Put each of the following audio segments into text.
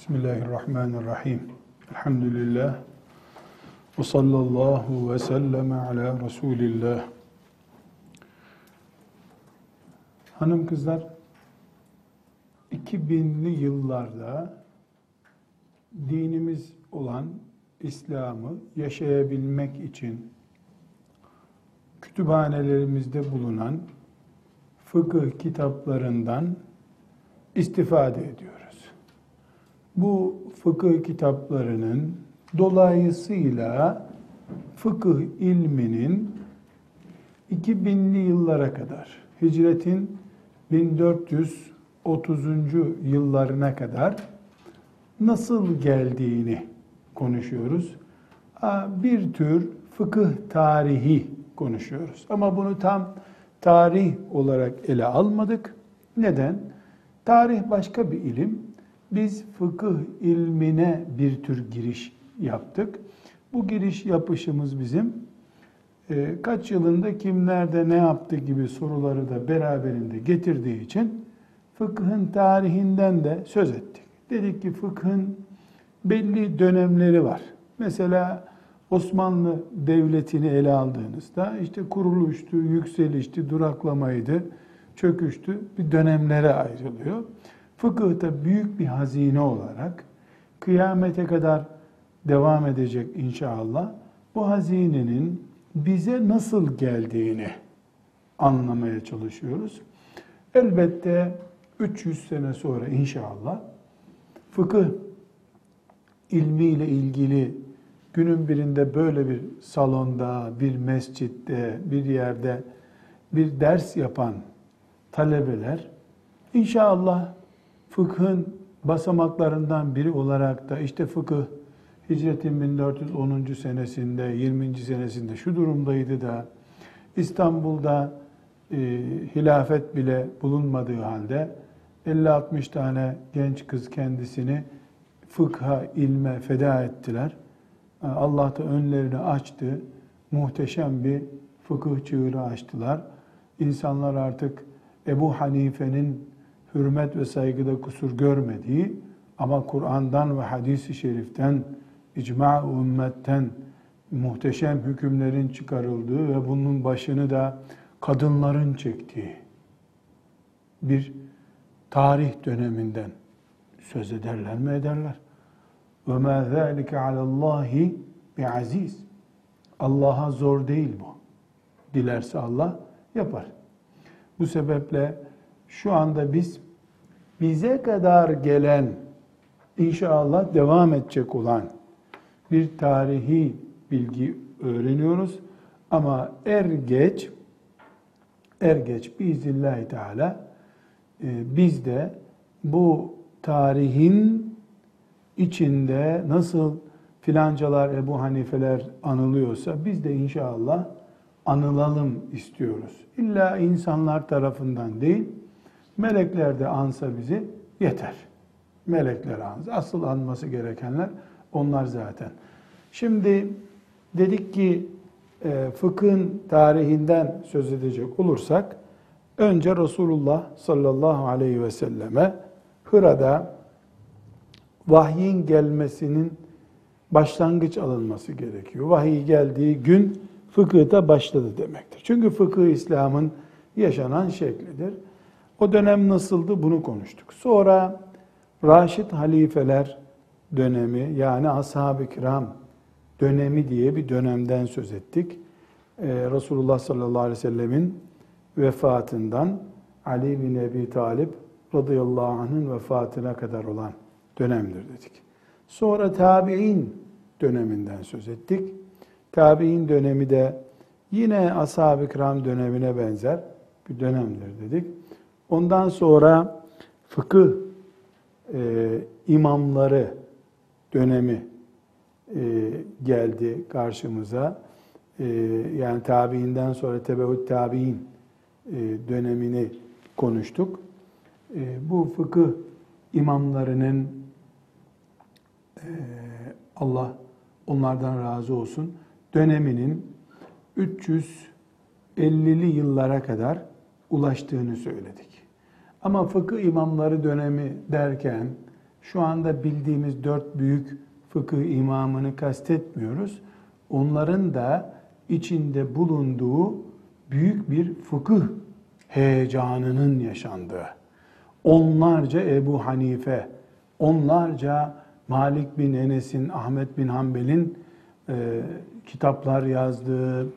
Bismillahirrahmanirrahim. Elhamdülillah. Ve sallallahu ve sellem ala Resulillah. Hanım kızlar, 2000'li yıllarda dinimiz olan İslam'ı yaşayabilmek için kütüphanelerimizde bulunan fıkıh kitaplarından istifade ediyoruz. Bu fıkıh kitaplarının dolayısıyla fıkıh ilminin 2000'li yıllara kadar, hicretin 1430. yıllarına kadar nasıl geldiğini konuşuyoruz. Bir tür fıkıh tarihi konuşuyoruz. Ama bunu tam tarih olarak ele almadık. Neden? Tarih başka bir ilim. Biz fıkıh ilmine bir tür giriş yaptık. Bu giriş yapışımız bizim e, kaç yılında kim nerede ne yaptı gibi soruları da beraberinde getirdiği için fıkhın tarihinden de söz ettik. Dedik ki fıkhın belli dönemleri var. Mesela Osmanlı Devleti'ni ele aldığınızda işte kuruluştu, yükselişti, duraklamaydı, çöküştü bir dönemlere ayrılıyor. Fıkıhta büyük bir hazine olarak kıyamete kadar devam edecek inşallah. Bu hazinenin bize nasıl geldiğini anlamaya çalışıyoruz. Elbette 300 sene sonra inşallah fıkıh ilmiyle ilgili günün birinde böyle bir salonda, bir mescitte, bir yerde bir ders yapan talebeler inşallah fıkhın basamaklarından biri olarak da işte fıkıh hicretin 1410. senesinde, 20. senesinde şu durumdaydı da İstanbul'da e, hilafet bile bulunmadığı halde 50-60 tane genç kız kendisini fıkha, ilme feda ettiler. Allah da önlerini açtı. Muhteşem bir fıkıh çığırı açtılar. İnsanlar artık Ebu Hanife'nin hürmet ve saygıda kusur görmediği ama Kur'an'dan ve hadis-i şeriften, icma ümmetten muhteşem hükümlerin çıkarıldığı ve bunun başını da kadınların çektiği bir tarih döneminden söz ederler mi ederler? Ve ma zalika alallahi bi aziz. Allah'a zor değil bu. Dilerse Allah yapar. Bu sebeple şu anda biz bize kadar gelen inşallah devam edecek olan bir tarihi bilgi öğreniyoruz. Ama er geç er geç biiznillahü teala e, biz de bu tarihin içinde nasıl filancalar Ebu Hanifeler anılıyorsa biz de inşallah anılalım istiyoruz. İlla insanlar tarafından değil, Melekler de ansa bizi yeter. Melekler ansa. Asıl anması gerekenler onlar zaten. Şimdi dedik ki e, fıkhın tarihinden söz edecek olursak önce Resulullah sallallahu aleyhi ve selleme Hıra'da vahyin gelmesinin başlangıç alınması gerekiyor. Vahiy geldiği gün fıkıhta başladı demektir. Çünkü fıkıh İslam'ın yaşanan şeklidir. O dönem nasıldı bunu konuştuk. Sonra Raşid halifeler dönemi yani ashab-ı kiram dönemi diye bir dönemden söz ettik. Ee, Resulullah sallallahu aleyhi ve sellemin vefatından Ali bin Ebi Talip radıyallahu anh'ın vefatına kadar olan dönemdir dedik. Sonra tabi'in döneminden söz ettik. Tabi'in dönemi de yine ashab-ı kiram dönemine benzer bir dönemdir dedik. Ondan sonra fıkıh e, imamları dönemi e, geldi karşımıza. E, yani tabiinden sonra tebeut tabiin e, dönemini konuştuk. E, bu fıkıh imamlarının e, Allah onlardan razı olsun döneminin 350'li yıllara kadar ulaştığını söyledik. Ama fıkıh imamları dönemi derken şu anda bildiğimiz dört büyük fıkıh imamını kastetmiyoruz. Onların da içinde bulunduğu büyük bir fıkıh heyecanının yaşandığı. Onlarca Ebu Hanife, onlarca Malik bin Enes'in, Ahmet bin Hanbel'in e, kitaplar yazdığı, e,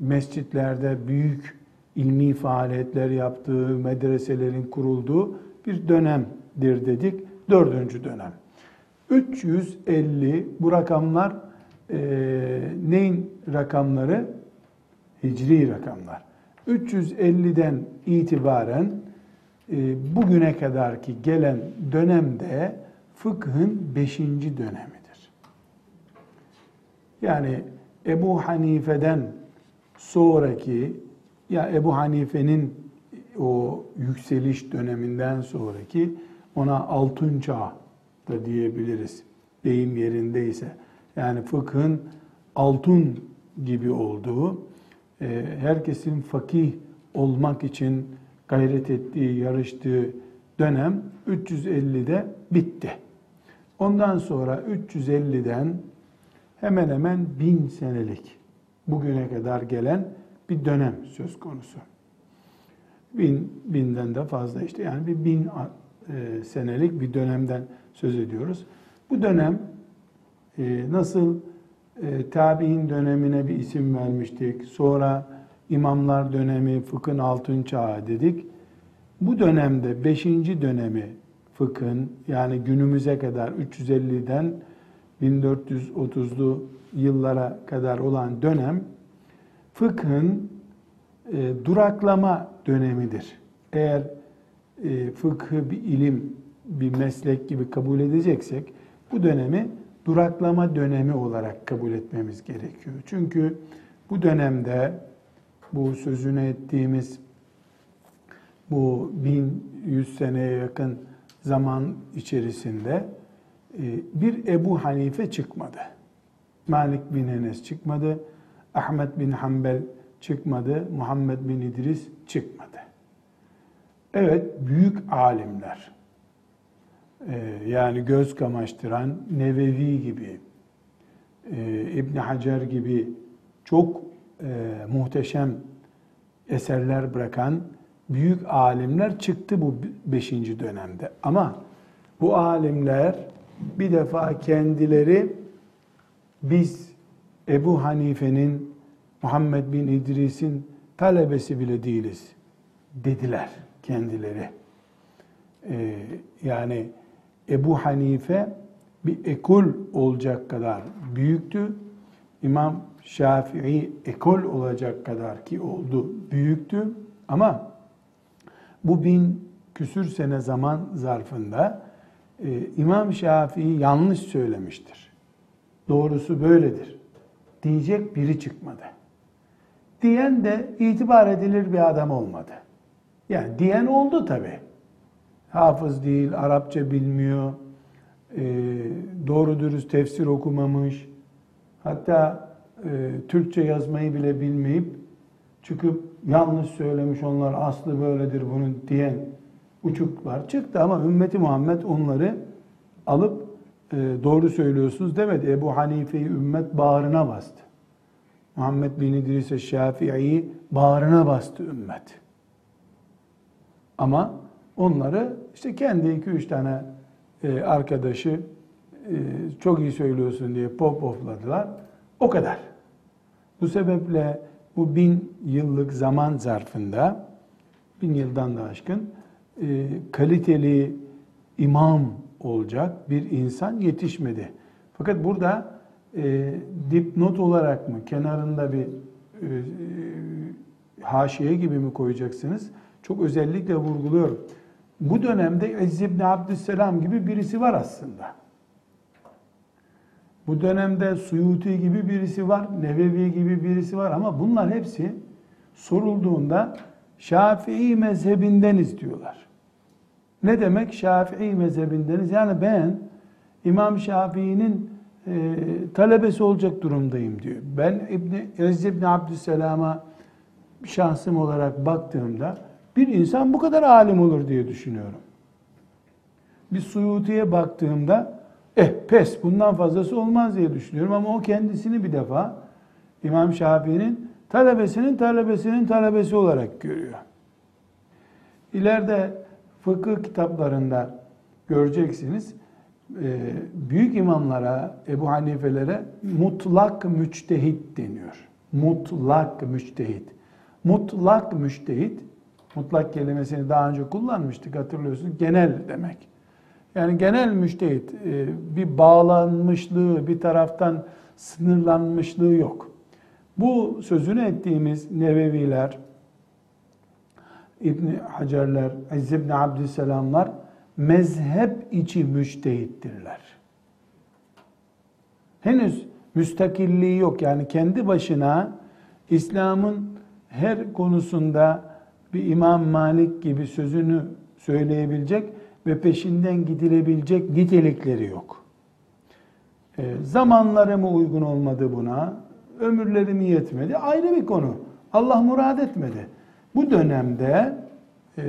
mescitlerde büyük ilmi faaliyetler yaptığı, medreselerin kurulduğu bir dönemdir dedik. Dördüncü dönem. 350 bu rakamlar e, neyin rakamları? Hicri rakamlar. 350'den itibaren e, bugüne kadar ki gelen dönemde fıkhın beşinci dönemidir. Yani Ebu Hanife'den sonraki ya Ebu Hanife'nin o yükseliş döneminden sonraki ona altın çağ da diyebiliriz. Deyim yerindeyse. Yani fıkhın altın gibi olduğu, e, herkesin fakih olmak için gayret ettiği, yarıştığı dönem 350'de bitti. Ondan sonra 350'den hemen hemen bin senelik bugüne kadar gelen bir dönem söz konusu. Bin, binden de fazla işte yani bir bin e, senelik bir dönemden söz ediyoruz. Bu dönem e, nasıl e, tabi'in dönemine bir isim vermiştik, sonra imamlar dönemi, fıkhın altın çağı dedik. Bu dönemde beşinci dönemi fıkhın yani günümüze kadar 350'den 1430'lu yıllara kadar olan dönem fıkhın e, duraklama dönemidir. Eğer e, fıkhı bir ilim, bir meslek gibi kabul edeceksek bu dönemi duraklama dönemi olarak kabul etmemiz gerekiyor. Çünkü bu dönemde bu sözünü ettiğimiz bu 1100 seneye yakın zaman içerisinde e, bir Ebu Hanife çıkmadı. Malik bin Enes çıkmadı. Ahmet bin Hanbel çıkmadı. Muhammed bin İdris çıkmadı. Evet, büyük alimler, e, yani göz kamaştıran Nevevi gibi, e, İbn Hacer gibi çok muhteşem eserler bırakan büyük alimler çıktı bu beşinci dönemde. Ama bu alimler bir defa kendileri biz Ebu Hanife'nin, Muhammed bin İdris'in talebesi bile değiliz dediler kendileri. Ee, yani Ebu Hanife bir ekol olacak kadar büyüktü. İmam Şafii ekol olacak kadar ki oldu, büyüktü. Ama bu bin küsür sene zaman zarfında e, İmam Şafii yanlış söylemiştir. Doğrusu böyledir. Diyecek biri çıkmadı. Diyen de itibar edilir bir adam olmadı. Yani diyen oldu tabi. Hafız değil, Arapça bilmiyor, e, doğru dürüst tefsir okumamış, hatta e, Türkçe yazmayı bile bilmeyip çıkıp yanlış söylemiş onlar aslı böyledir bunun diyen uçuklar çıktı ama ümmeti Muhammed onları alıp doğru söylüyorsunuz demedi. Ebu Hanife'yi ümmet bağrına bastı. Muhammed bin İdris Şafii'yi bağrına bastı ümmet. Ama onları işte kendi iki üç tane e, arkadaşı e, çok iyi söylüyorsun diye pop ofladılar. O kadar. Bu sebeple bu bin yıllık zaman zarfında, bin yıldan da aşkın, e, kaliteli imam olacak bir insan yetişmedi. Fakat burada e, dipnot olarak mı, kenarında bir e, haşiye gibi mi koyacaksınız? Çok özellikle vurguluyorum. Bu dönemde İzz ibn Abdüsselam gibi birisi var aslında. Bu dönemde Suyuti gibi birisi var, Nevevi gibi birisi var ama bunlar hepsi sorulduğunda Şafii mezhebindeniz diyorlar. Ne demek Şafii mezhebindeniz? Yani ben İmam Şafii'nin e, talebesi olacak durumdayım diyor. Ben İbni, İzz İbni Abdüsselam'a şansım olarak baktığımda bir insan bu kadar alim olur diye düşünüyorum. bir Suyuti'ye baktığımda eh pes bundan fazlası olmaz diye düşünüyorum ama o kendisini bir defa İmam Şafii'nin talebesinin talebesinin talebesi olarak görüyor. İleride fıkıh kitaplarında göreceksiniz e, büyük imamlara, Ebu Hanifelere mutlak müçtehit deniyor. Mutlak müçtehit. Mutlak müçtehit, mutlak kelimesini daha önce kullanmıştık hatırlıyorsunuz, genel demek. Yani genel müçtehit, e, bir bağlanmışlığı, bir taraftan sınırlanmışlığı yok. Bu sözünü ettiğimiz Neveviler, İbni Hacerler, İzz ibn Abdüsselamlar mezhep içi müçtehittirler. Henüz müstakilliği yok. Yani kendi başına İslam'ın her konusunda bir İmam Malik gibi sözünü söyleyebilecek ve peşinden gidilebilecek nitelikleri yok. E, zamanları mı uygun olmadı buna? Ömürleri mi yetmedi? Ayrı bir konu. Allah murad etmedi. Bu dönemde e,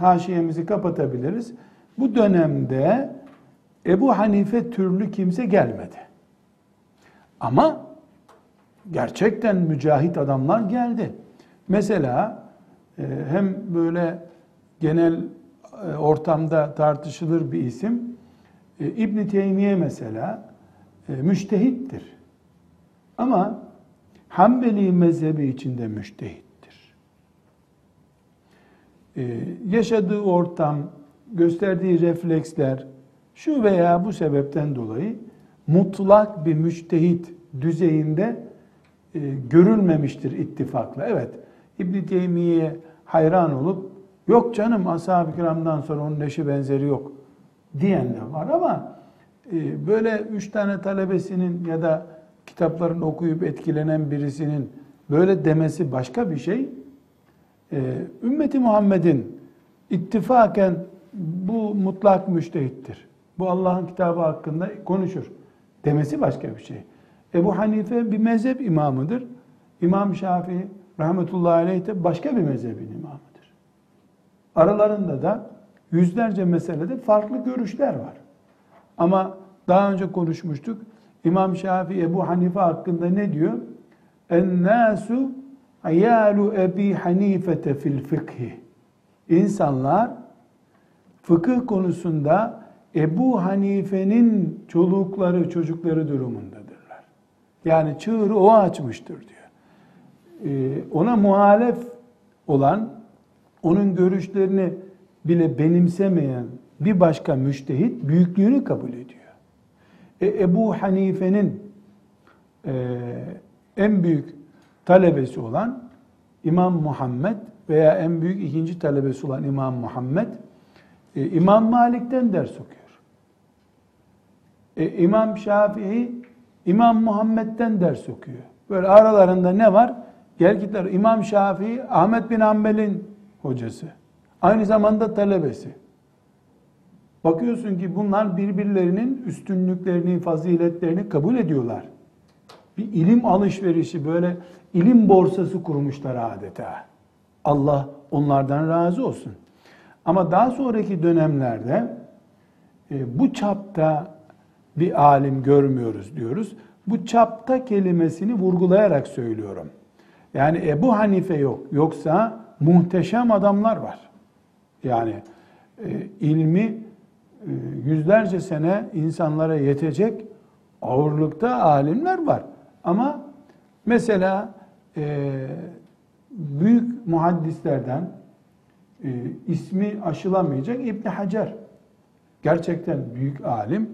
haşiyemizi kapatabiliriz. Bu dönemde Ebu Hanife türlü kimse gelmedi. Ama gerçekten mücahit adamlar geldi. Mesela e, hem böyle genel e, ortamda tartışılır bir isim e, İbn Teymiye mesela müştehittir. Ama Hanbeli mezhebi içinde müştehittir. Yaşadığı ortam, gösterdiği refleksler şu veya bu sebepten dolayı mutlak bir müçtehit düzeyinde e, görülmemiştir ittifakla. Evet, İbn Teymiye hayran olup yok canım ashab-ı kiramdan sonra onun eşi benzeri yok diyen de var ama e, böyle üç tane talebesinin ya da kitaplarını okuyup etkilenen birisinin böyle demesi başka bir şey. E, ümmeti Muhammed'in ittifaken bu mutlak müştehittir. Bu Allah'ın kitabı hakkında konuşur demesi başka bir şey. Ebu Hanife bir mezhep imamıdır. İmam Şafii rahmetullahi aleyh de başka bir mezhebin imamıdır. Aralarında da yüzlerce meselede farklı görüşler var. Ama daha önce konuşmuştuk. İmam Şafii Ebu Hanife hakkında ne diyor? En-nasu ayalu Ebi Hanifete fil fıkhi. İnsanlar fıkıh konusunda Ebu Hanife'nin çolukları, çocukları durumundadırlar. Yani çığırı o açmıştır diyor. Ee, ona muhalef olan, onun görüşlerini bile benimsemeyen bir başka müştehit büyüklüğünü kabul ediyor. E, Ebu Hanife'nin e, en büyük talebesi olan İmam Muhammed veya en büyük ikinci talebesi olan İmam Muhammed e, İmam Malik'ten ders okuyor. E, İmam Şafii İmam Muhammed'den ders okuyor. Böyle aralarında ne var? Gel gitler. İmam Şafii Ahmet bin Hanbel'in hocası. Aynı zamanda talebesi. Bakıyorsun ki bunlar birbirlerinin üstünlüklerini, faziletlerini kabul ediyorlar. Bir ilim alışverişi böyle ilim borsası kurmuşlar adeta. Allah onlardan razı olsun. Ama daha sonraki dönemlerde e, bu çapta bir alim görmüyoruz diyoruz. Bu çapta kelimesini vurgulayarak söylüyorum. Yani Ebu Hanife yok. Yoksa muhteşem adamlar var. Yani e, ilmi e, yüzlerce sene insanlara yetecek ağırlıkta alimler var. Ama mesela e, büyük muhaddislerden e, ismi aşılamayacak İbn Hacer. Gerçekten büyük alim.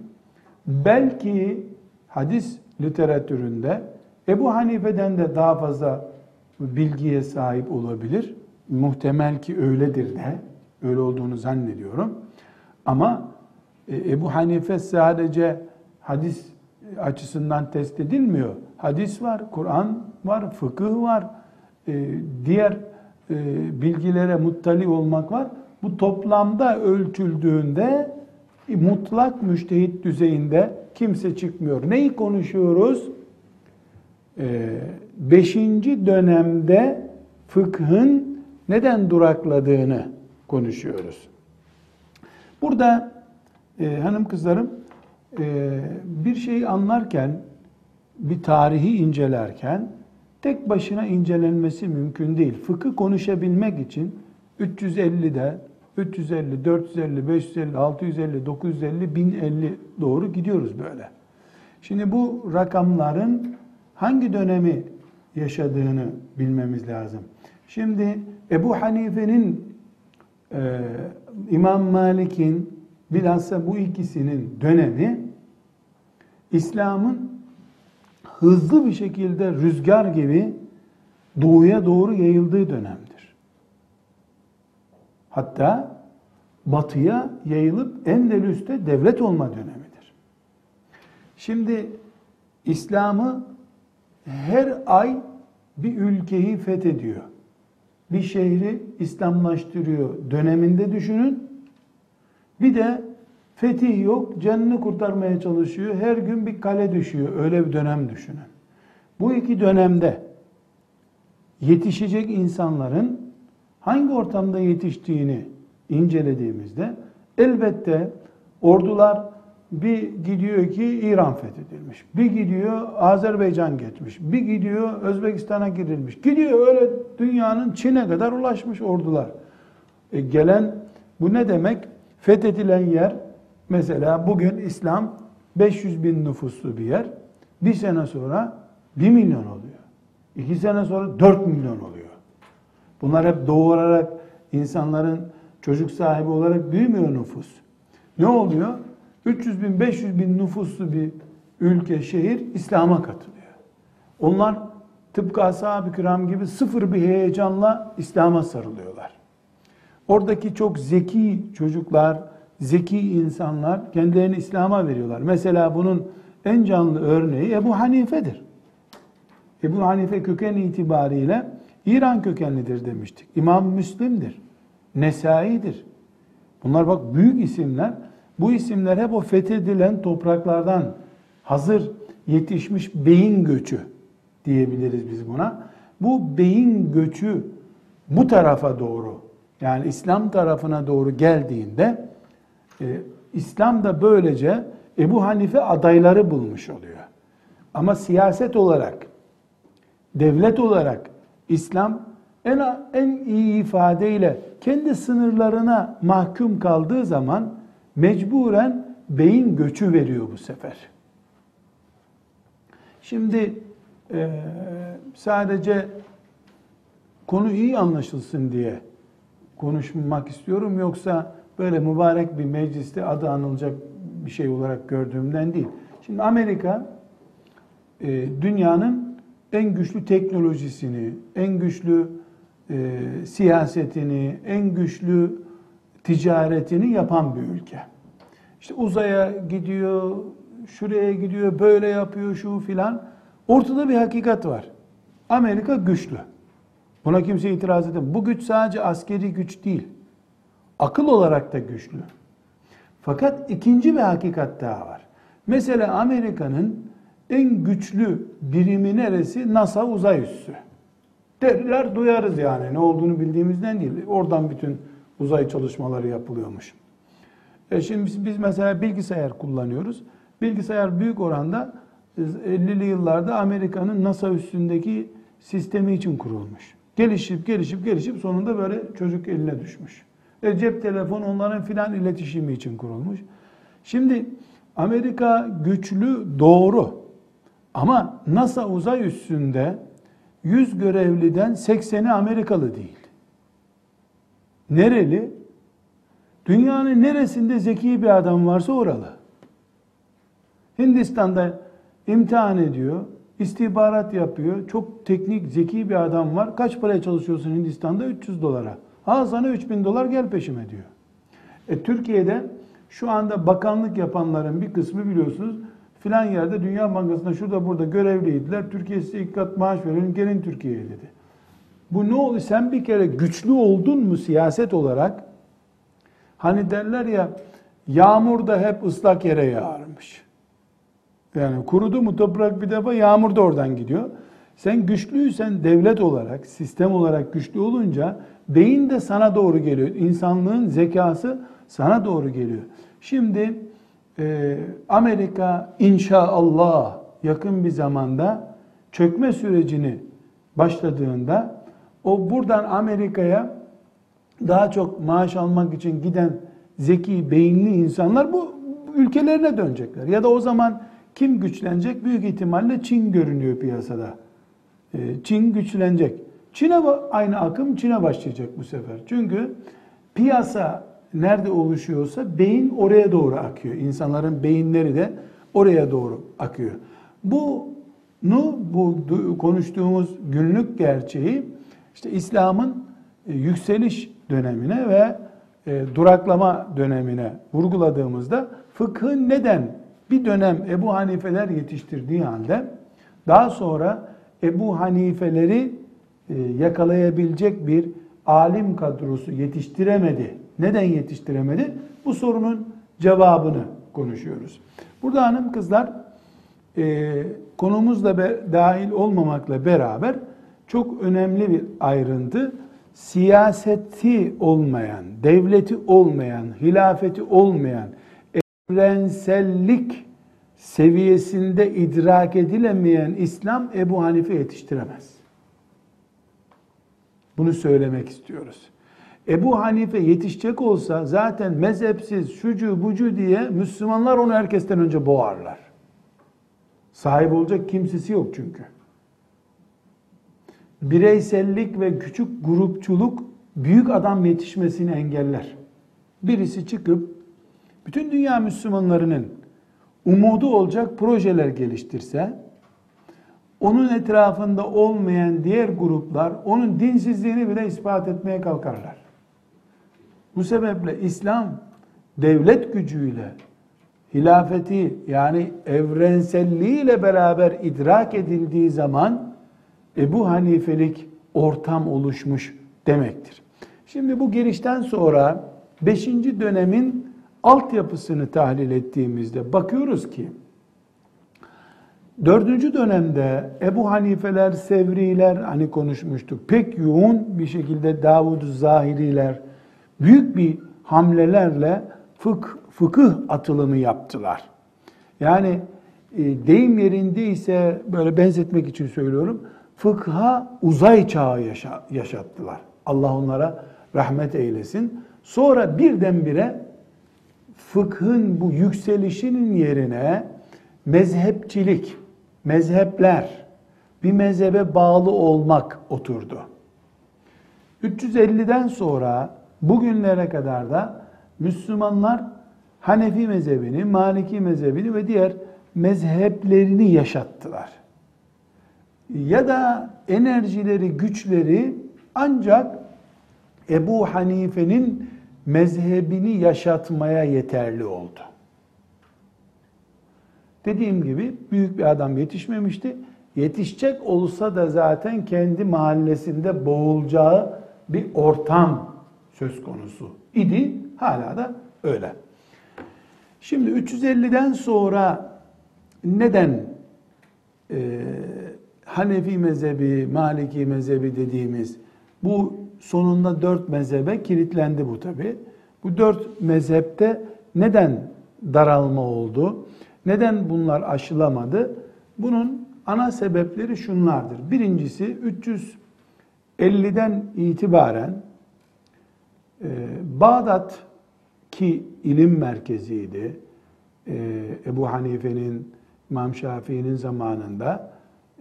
Belki hadis literatüründe Ebu Hanife'den de daha fazla bilgiye sahip olabilir. Muhtemel ki öyledir de. Öyle olduğunu zannediyorum. Ama e, Ebu Hanife sadece hadis açısından test edilmiyor. Hadis var, Kur'an var, fıkıh var, e, diğer e, bilgilere muttali olmak var. Bu toplamda ölçüldüğünde mutlak müştehit düzeyinde kimse çıkmıyor. Neyi konuşuyoruz? Ee, beşinci dönemde fıkhın neden durakladığını konuşuyoruz. Burada e, hanım kızlarım e, bir şeyi anlarken, bir tarihi incelerken tek başına incelenmesi mümkün değil. Fıkı konuşabilmek için 350'de 350, 450, 550, 650, 950, 1050 doğru gidiyoruz böyle. Şimdi bu rakamların hangi dönemi yaşadığını bilmemiz lazım. Şimdi Ebu Hanife'nin, e, İmam Malik'in, bilhassa bu ikisinin dönemi İslam'ın hızlı bir şekilde rüzgar gibi doğuya doğru yayıldığı dönemdir. Hatta batıya yayılıp Endülüs'te devlet olma dönemidir. Şimdi İslam'ı her ay bir ülkeyi fethediyor. Bir şehri İslamlaştırıyor döneminde düşünün. Bir de fetih yok, canını kurtarmaya çalışıyor. Her gün bir kale düşüyor. Öyle bir dönem düşünün. Bu iki dönemde yetişecek insanların hangi ortamda yetiştiğini incelediğimizde elbette ordular bir gidiyor ki İran fethedilmiş. Bir gidiyor Azerbaycan geçmiş. Bir gidiyor Özbekistan'a girilmiş. Gidiyor öyle dünyanın Çin'e kadar ulaşmış ordular. E gelen bu ne demek? Fethedilen yer mesela bugün İslam 500 bin nüfuslu bir yer. Bir sene sonra 1 milyon oluyor. İki sene sonra 4 milyon oluyor. Bunlar hep doğurarak insanların çocuk sahibi olarak büyümüyor nüfus. Ne oluyor? 300 bin, 500 bin nüfuslu bir ülke, şehir İslam'a katılıyor. Onlar tıpkı ashab-ı kiram gibi sıfır bir heyecanla İslam'a sarılıyorlar. Oradaki çok zeki çocuklar, zeki insanlar kendilerini İslam'a veriyorlar. Mesela bunun en canlı örneği Ebu Hanife'dir. Ebu Hanife köken itibariyle İran kökenlidir demiştik. İmam Müslim'dir. Nesai'dir. Bunlar bak büyük isimler. Bu isimler hep o fethedilen topraklardan hazır yetişmiş beyin göçü diyebiliriz biz buna. Bu beyin göçü bu tarafa doğru yani İslam tarafına doğru geldiğinde e, İslam da böylece Ebu Hanife adayları bulmuş oluyor. Ama siyaset olarak, devlet olarak İslam en, en iyi ifadeyle kendi sınırlarına mahkum kaldığı zaman mecburen beyin göçü veriyor bu sefer. Şimdi e, sadece konu iyi anlaşılsın diye konuşmak istiyorum yoksa böyle mübarek bir mecliste adı anılacak bir şey olarak gördüğümden değil. Şimdi Amerika e, dünyanın en güçlü teknolojisini, en güçlü e, siyasetini, en güçlü ticaretini yapan bir ülke. İşte uzaya gidiyor, şuraya gidiyor, böyle yapıyor, şu filan. Ortada bir hakikat var. Amerika güçlü. Buna kimse itiraz edemez. Bu güç sadece askeri güç değil. Akıl olarak da güçlü. Fakat ikinci bir hakikat daha var. Mesela Amerika'nın en güçlü birimi neresi? NASA uzay üssü. Derler duyarız yani ne olduğunu bildiğimizden değil. Oradan bütün uzay çalışmaları yapılıyormuş. E şimdi biz, biz mesela bilgisayar kullanıyoruz. Bilgisayar büyük oranda 50'li yıllarda Amerika'nın NASA üstündeki sistemi için kurulmuş. Gelişip gelişip gelişip sonunda böyle çocuk eline düşmüş. E cep telefonu onların filan iletişimi için kurulmuş. Şimdi Amerika güçlü doğru ama NASA uzay üstünde 100 görevliden 80'i Amerikalı değil. Nereli? Dünyanın neresinde zeki bir adam varsa oralı. Hindistan'da imtihan ediyor, istihbarat yapıyor. Çok teknik, zeki bir adam var. Kaç paraya çalışıyorsun Hindistan'da? 300 dolara. Al sana 3000 dolar gel peşime diyor. E, Türkiye'de şu anda bakanlık yapanların bir kısmı biliyorsunuz filan yerde Dünya Bankası'nda şurada burada görevliydiler. Türkiye size ilk kat maaş verelim gelin Türkiye'ye dedi. Bu ne oldu? Sen bir kere güçlü oldun mu siyaset olarak? Hani derler ya yağmur da hep ıslak yere yağarmış. Yani kurudu mu toprak bir defa yağmur da oradan gidiyor. Sen güçlüysen devlet olarak, sistem olarak güçlü olunca beyin de sana doğru geliyor. İnsanlığın zekası sana doğru geliyor. Şimdi e, Amerika inşallah yakın bir zamanda çökme sürecini başladığında o buradan Amerika'ya daha çok maaş almak için giden zeki, beyinli insanlar bu ülkelerine dönecekler. Ya da o zaman kim güçlenecek? Büyük ihtimalle Çin görünüyor piyasada. Ee, Çin güçlenecek. Çin'e aynı akım Çin'e başlayacak bu sefer. Çünkü piyasa nerede oluşuyorsa beyin oraya doğru akıyor. İnsanların beyinleri de oraya doğru akıyor. Bunu bu konuştuğumuz günlük gerçeği işte İslam'ın e, yükseliş dönemine ve e, duraklama dönemine vurguladığımızda fıkhın neden bir dönem Ebu Hanifeler yetiştirdiği halde daha sonra Ebu Hanifeleri e, yakalayabilecek bir alim kadrosu yetiştiremedi. Neden yetiştiremedi? Bu sorunun cevabını konuşuyoruz. Burada hanım kızlar e, konumuzla dahil olmamakla beraber çok önemli bir ayrıntı siyaseti olmayan, devleti olmayan, hilafeti olmayan, evrensellik seviyesinde idrak edilemeyen İslam Ebu Hanife yetiştiremez. Bunu söylemek istiyoruz. Ebu Hanife yetişecek olsa zaten mezhepsiz, şucu bucu diye Müslümanlar onu herkesten önce boğarlar. Sahip olacak kimsesi yok çünkü bireysellik ve küçük grupçuluk büyük adam yetişmesini engeller. Birisi çıkıp bütün dünya Müslümanlarının umudu olacak projeler geliştirse, onun etrafında olmayan diğer gruplar onun dinsizliğini bile ispat etmeye kalkarlar. Bu sebeple İslam devlet gücüyle hilafeti yani evrenselliğiyle beraber idrak edildiği zaman Ebu Hanifelik ortam oluşmuş demektir. Şimdi bu girişten sonra 5. dönemin altyapısını tahlil ettiğimizde bakıyoruz ki 4. dönemde Ebu Hanifeler, Sevriler hani konuşmuştuk. Pek yoğun bir şekilde Davud Zahiriler büyük bir hamlelerle fık, fıkıh atılımı yaptılar. Yani e, deyim yerinde ise böyle benzetmek için söylüyorum fıkha uzay çağı yaşa, yaşattılar. Allah onlara rahmet eylesin. Sonra birdenbire fıkhın bu yükselişinin yerine mezhepçilik, mezhepler, bir mezhebe bağlı olmak oturdu. 350'den sonra bugünlere kadar da Müslümanlar Hanefi mezhebini, Maliki mezhebini ve diğer mezheplerini yaşattılar ya da enerjileri, güçleri ancak Ebu Hanife'nin mezhebini yaşatmaya yeterli oldu. Dediğim gibi büyük bir adam yetişmemişti. Yetişecek olsa da zaten kendi mahallesinde boğulacağı bir ortam söz konusu idi. Hala da öyle. Şimdi 350'den sonra neden e, Hanefi mezhebi, Maliki mezhebi dediğimiz bu sonunda dört mezhebe kilitlendi bu tabi. Bu dört mezhepte neden daralma oldu? Neden bunlar aşılamadı? Bunun ana sebepleri şunlardır. Birincisi 350'den itibaren e, Bağdat ki ilim merkeziydi. E, Ebu Hanife'nin, İmam Şafii'nin zamanında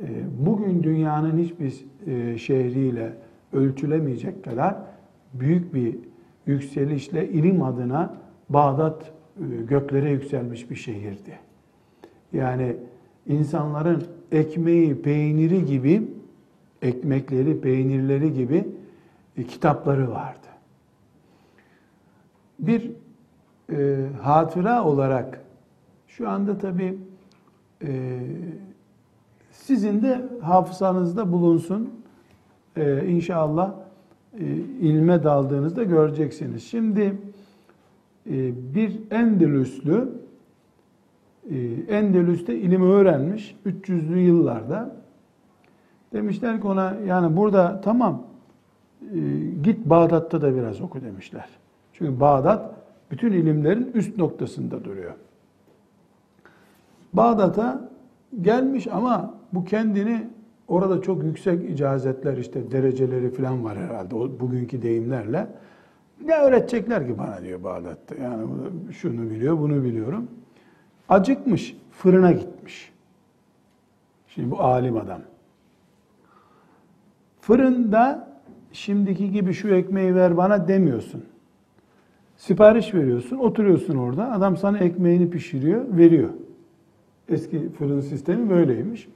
ee, bugün dünyanın hiçbir e, şehriyle ölçülemeyecek kadar büyük bir yükselişle ilim adına Bağdat e, göklere yükselmiş bir şehirdi. Yani insanların ekmeği, peyniri gibi, ekmekleri, peynirleri gibi e, kitapları vardı. Bir e, hatıra olarak şu anda tabii e, sizin de hafızanızda bulunsun. Ee, inşallah e, ilme daldığınızda göreceksiniz. Şimdi e, bir Endülüslü e, Endülüs'te ilim öğrenmiş 300'lü yıllarda. Demişler ki ona yani burada tamam e, git Bağdat'ta da biraz oku demişler. Çünkü Bağdat bütün ilimlerin üst noktasında duruyor. Bağdat'a gelmiş ama bu kendini orada çok yüksek icazetler işte dereceleri falan var herhalde o bugünkü deyimlerle. Ne öğretecekler ki bana diyor Bağdat'ta. Yani şunu biliyor, bunu biliyorum. Acıkmış, fırına gitmiş. Şimdi bu alim adam. Fırında şimdiki gibi şu ekmeği ver bana demiyorsun. Sipariş veriyorsun, oturuyorsun orada. Adam sana ekmeğini pişiriyor, veriyor. Eski fırın sistemi böyleymiş.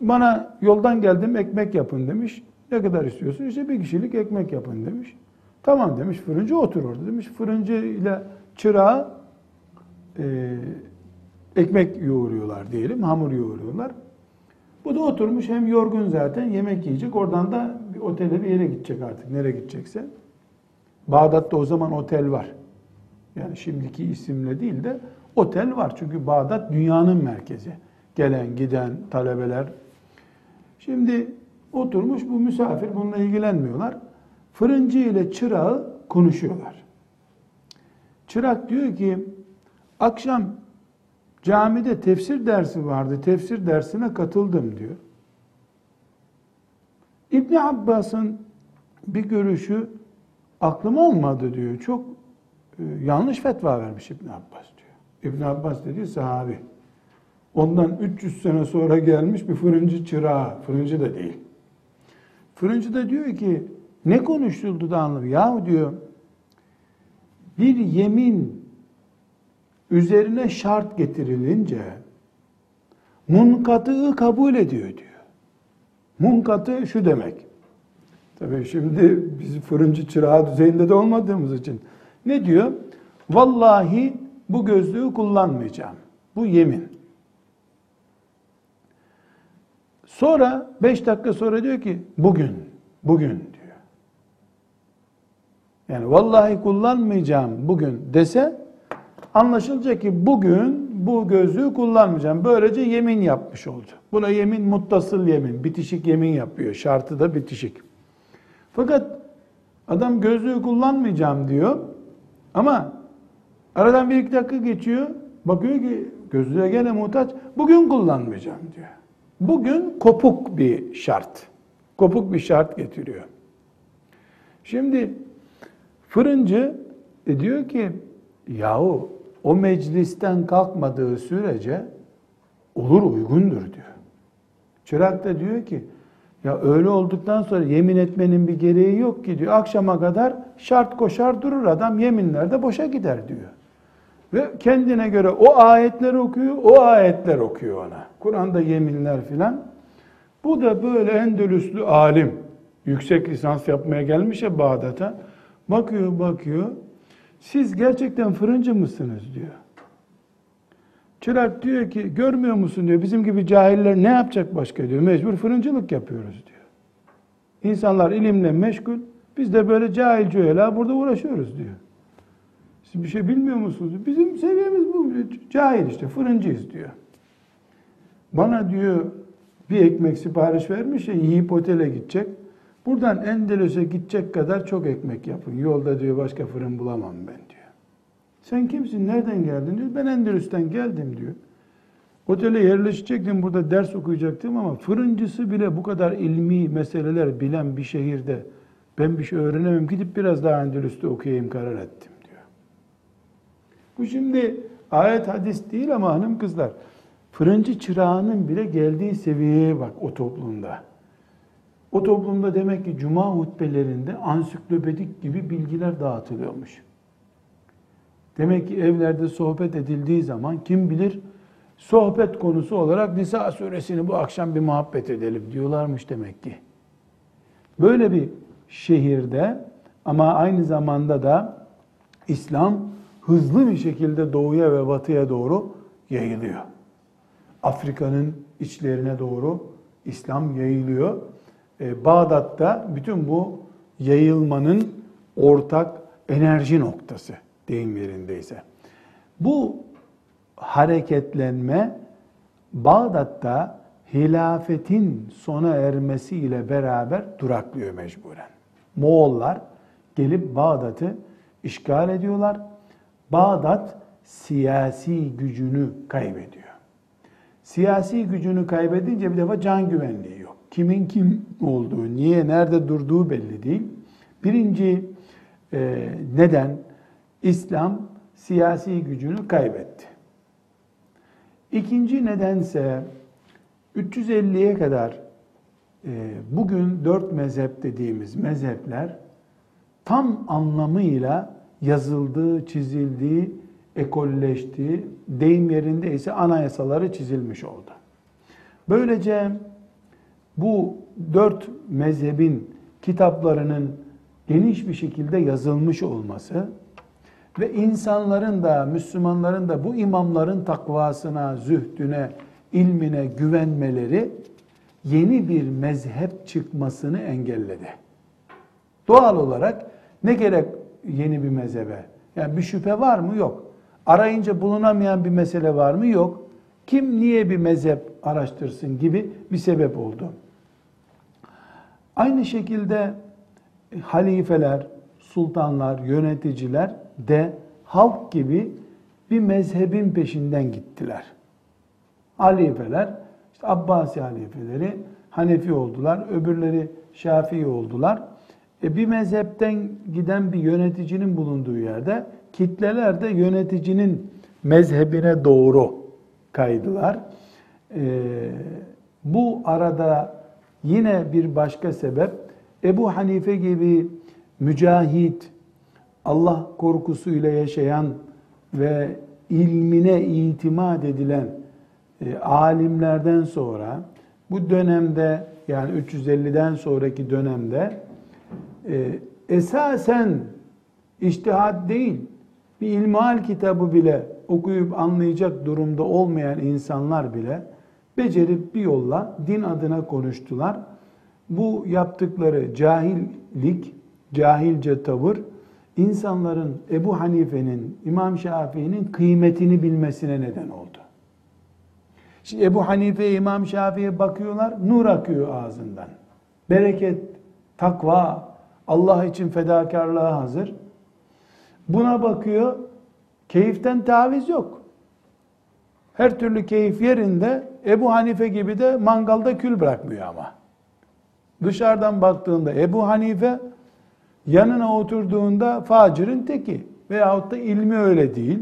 Bana yoldan geldim ekmek yapın demiş. Ne kadar istiyorsun? İşte bir kişilik ekmek yapın demiş. Tamam demiş fırıncı otur orada demiş. Fırıncı ile çırağı e, ekmek yoğuruyorlar diyelim, hamur yoğuruyorlar. Bu da oturmuş hem yorgun zaten yemek yiyecek. Oradan da bir otele bir yere gidecek artık nereye gidecekse. Bağdat'ta o zaman otel var. Yani şimdiki isimle değil de otel var. Çünkü Bağdat dünyanın merkezi. Gelen giden talebeler. Şimdi oturmuş bu misafir bununla ilgilenmiyorlar. Fırıncı ile çırağı konuşuyorlar. Çırak diyor ki akşam camide tefsir dersi vardı. Tefsir dersine katıldım diyor. İbni Abbas'ın bir görüşü aklıma olmadı diyor. Çok e, yanlış fetva vermiş İbn Abbas diyor. İbn Abbas dediği sahabi. Ondan 300 sene sonra gelmiş bir fırıncı çırağı. Fırıncı da değil. Fırıncı da diyor ki ne konuşuldu da anlamıyor. Yahu diyor bir yemin üzerine şart getirilince munkatığı kabul ediyor diyor. Munkatı şu demek. Tabii şimdi biz fırıncı çırağı düzeyinde de olmadığımız için. Ne diyor? Vallahi bu gözlüğü kullanmayacağım. Bu yemin. Sonra beş dakika sonra diyor ki bugün, bugün diyor. Yani vallahi kullanmayacağım bugün dese anlaşılacak ki bugün bu gözlüğü kullanmayacağım. Böylece yemin yapmış oldu. Buna yemin muttasıl yemin, bitişik yemin yapıyor. Şartı da bitişik. Fakat adam gözlüğü kullanmayacağım diyor. Ama aradan bir iki dakika geçiyor. Bakıyor ki gözlüğe gene muhtaç. Bugün kullanmayacağım diyor. Bugün kopuk bir şart. Kopuk bir şart getiriyor. Şimdi fırıncı e diyor ki yahu o meclisten kalkmadığı sürece olur uygundur diyor. Çırak da diyor ki ya öyle olduktan sonra yemin etmenin bir gereği yok ki diyor. Akşama kadar şart koşar durur adam yeminlerde boşa gider diyor. Ve kendine göre o ayetler okuyor, o ayetler okuyor ona. Kur'an'da yeminler filan. Bu da böyle Endülüslü alim, yüksek lisans yapmaya gelmiş ya Bağdat'a. Bakıyor bakıyor, siz gerçekten fırıncı mısınız diyor. Çırak diyor ki görmüyor musun diyor bizim gibi cahiller ne yapacak başka diyor. Mecbur fırıncılık yapıyoruz diyor. İnsanlar ilimle meşgul biz de böyle cahil cühela burada uğraşıyoruz diyor. Siz bir şey bilmiyor musunuz? Bizim seviyemiz bu. Cahil işte fırıncıyız diyor. Bana diyor bir ekmek sipariş vermiş ya yiyip otele gidecek. Buradan Endelos'e gidecek kadar çok ekmek yapın. Yolda diyor başka fırın bulamam ben diyor. Sen kimsin? Nereden geldin? diyor. Ben Endülüs'ten geldim diyor. Otele yerleşecektim, burada ders okuyacaktım ama fırıncısı bile bu kadar ilmi meseleler bilen bir şehirde ben bir şey öğrenemem. Gidip biraz daha Endülüs'te okuyayım karar ettim. Bu şimdi ayet hadis değil ama hanım kızlar fırıncı çırağının bile geldiği seviyeye bak o toplumda. O toplumda demek ki cuma hutbelerinde ansiklopedik gibi bilgiler dağıtılıyormuş. Demek ki evlerde sohbet edildiği zaman kim bilir sohbet konusu olarak Nisa suresini bu akşam bir muhabbet edelim diyorlarmış demek ki. Böyle bir şehirde ama aynı zamanda da İslam hızlı bir şekilde doğuya ve batıya doğru yayılıyor. Afrika'nın içlerine doğru İslam yayılıyor. Ee, Bağdat'ta bütün bu yayılmanın ortak enerji noktası deyim yerindeyse. Bu hareketlenme Bağdat'ta hilafetin sona ermesiyle beraber duraklıyor mecburen. Moğollar gelip Bağdat'ı işgal ediyorlar. Bağdat siyasi gücünü kaybediyor. Siyasi gücünü kaybedince bir defa can güvenliği yok. Kimin kim olduğu, niye, nerede durduğu belli değil. Birinci e, neden İslam siyasi gücünü kaybetti. İkinci nedense 350'ye kadar e, bugün dört mezhep dediğimiz mezhepler tam anlamıyla yazıldığı, çizildiği, ekolleştiği, deyim yerinde ise anayasaları çizilmiş oldu. Böylece bu dört mezhebin kitaplarının geniş bir şekilde yazılmış olması ve insanların da, Müslümanların da bu imamların takvasına, zühdüne, ilmine güvenmeleri yeni bir mezhep çıkmasını engelledi. Doğal olarak ne gerek yeni bir mezhebe? Yani bir şüphe var mı? Yok. Arayınca bulunamayan bir mesele var mı? Yok. Kim niye bir mezhep araştırsın gibi bir sebep oldu. Aynı şekilde halifeler, sultanlar, yöneticiler de halk gibi bir mezhebin peşinden gittiler. Halifeler, işte Abbasi halifeleri Hanefi oldular, öbürleri Şafii oldular. E bir mezhepten giden bir yöneticinin bulunduğu yerde kitleler de yöneticinin mezhebine doğru kaydılar. E, bu arada yine bir başka sebep Ebu Hanife gibi mücahit, Allah korkusuyla yaşayan ve ilmine itimat edilen e, alimlerden sonra bu dönemde yani 350'den sonraki dönemde e, esasen iştihat değil bir ilmihal kitabı bile okuyup anlayacak durumda olmayan insanlar bile becerip bir yolla din adına konuştular. Bu yaptıkları cahillik, cahilce tavır insanların Ebu Hanife'nin, İmam Şafii'nin kıymetini bilmesine neden oldu. Şimdi Ebu Hanife, İmam Şafii'ye bakıyorlar, nur akıyor ağzından. Bereket, takva, Allah için fedakarlığa hazır. Buna bakıyor, keyiften taviz yok. Her türlü keyif yerinde, Ebu Hanife gibi de mangalda kül bırakmıyor ama. Dışarıdan baktığında Ebu Hanife, yanına oturduğunda facirin teki veyahut da ilmi öyle değil.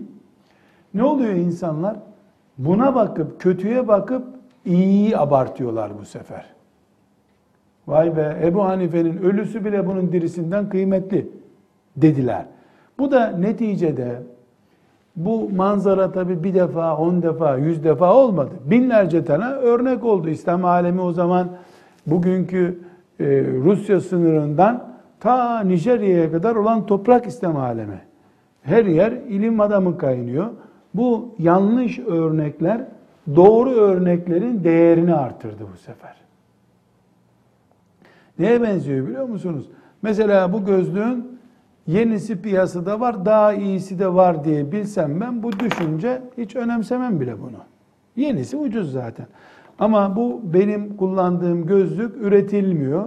Ne oluyor insanlar? Buna bakıp, kötüye bakıp iyiyi abartıyorlar bu sefer. Vay be Ebu Hanife'nin ölüsü bile bunun dirisinden kıymetli dediler. Bu da neticede bu manzara tabi bir defa, on defa, yüz defa olmadı. Binlerce tane örnek oldu. İslam alemi o zaman bugünkü e, Rusya sınırından ta Nijerya'ya kadar olan toprak İslam alemi. Her yer ilim adamı kaynıyor. Bu yanlış örnekler doğru örneklerin değerini artırdı bu sefer. Neye benziyor biliyor musunuz? Mesela bu gözlüğün yenisi piyasada var, daha iyisi de var diye bilsem ben bu düşünce hiç önemsemem bile bunu. Yenisi ucuz zaten. Ama bu benim kullandığım gözlük üretilmiyor.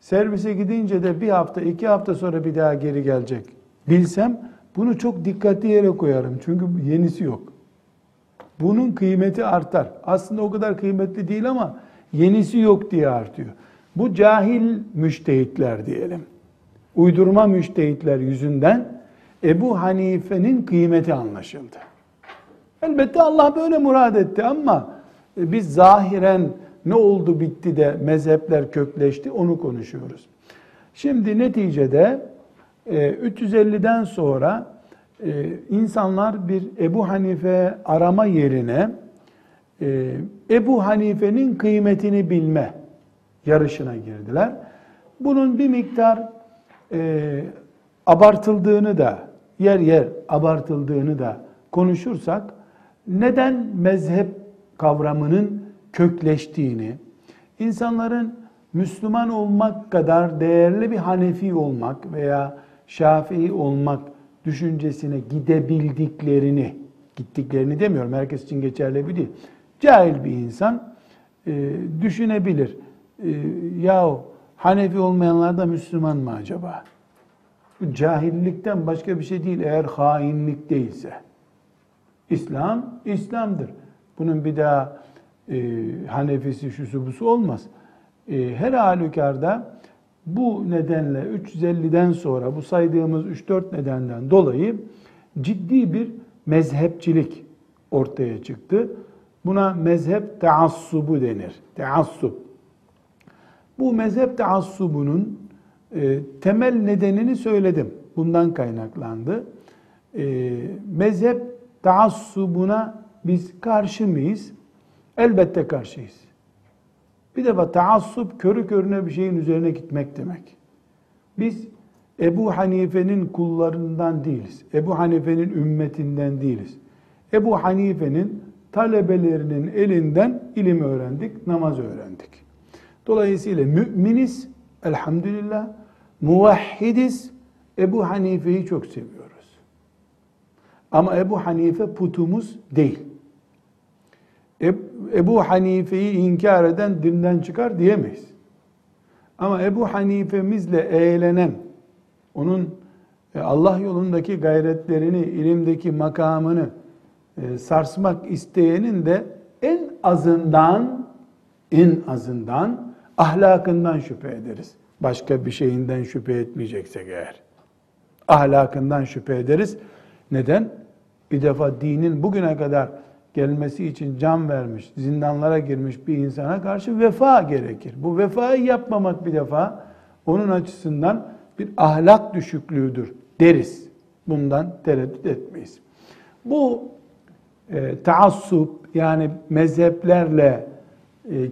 Servise gidince de bir hafta, iki hafta sonra bir daha geri gelecek. Bilsem bunu çok dikkatli yere koyarım. Çünkü yenisi yok. Bunun kıymeti artar. Aslında o kadar kıymetli değil ama yenisi yok diye artıyor. Bu cahil müştehitler diyelim. Uydurma müştehitler yüzünden Ebu Hanife'nin kıymeti anlaşıldı. Elbette Allah böyle murad etti ama biz zahiren ne oldu bitti de mezhepler kökleşti onu konuşuyoruz. Şimdi neticede 350'den e, sonra e, insanlar bir Ebu Hanife arama yerine e, Ebu Hanife'nin kıymetini bilme yarışına girdiler. Bunun bir miktar abartıldığını da yer yer abartıldığını da konuşursak neden mezhep kavramının kökleştiğini, insanların Müslüman olmak kadar değerli bir Hanefi olmak veya Şafii olmak düşüncesine gidebildiklerini, gittiklerini demiyorum, herkes için geçerli bir değil. Cahil bir insan e, düşünebilir. E, yahu Hanefi olmayanlar da Müslüman mı acaba? Bu cahillikten başka bir şey değil eğer hainlik değilse. İslam, İslam'dır. Bunun bir daha e, Hanefisi, şusu busu olmaz. E, her halükarda bu nedenle 350'den sonra bu saydığımız 3-4 nedenden dolayı ciddi bir mezhepçilik ortaya çıktı. Buna mezhep taassubu denir. Taassub. Bu mezhep taassubunun e, temel nedenini söyledim. Bundan kaynaklandı. E, mezhep taassubuna biz karşı mıyız? Elbette karşıyız. Bir defa taassup körü körüne bir şeyin üzerine gitmek demek. Biz Ebu Hanife'nin kullarından değiliz. Ebu Hanife'nin ümmetinden değiliz. Ebu Hanife'nin talebelerinin elinden ilim öğrendik, namaz öğrendik. Dolayısıyla müminiz, elhamdülillah, muvahhidiz, Ebu Hanife'yi çok seviyoruz. Ama Ebu Hanife putumuz değil. Ebu Hanife'yi inkar eden dinden çıkar diyemeyiz. Ama Ebu Hanife'mizle eğlenen, onun e, Allah yolundaki gayretlerini, ilimdeki makamını e, sarsmak isteyenin de en azından en azından ahlakından şüphe ederiz. Başka bir şeyinden şüphe etmeyeceksek eğer. Ahlakından şüphe ederiz. Neden? Bir defa dinin bugüne kadar gelmesi için can vermiş, zindanlara girmiş bir insana karşı vefa gerekir. Bu vefayı yapmamak bir defa onun açısından bir ahlak düşüklüğüdür deriz. Bundan tereddüt etmeyiz. Bu e, taassup yani mezheplerle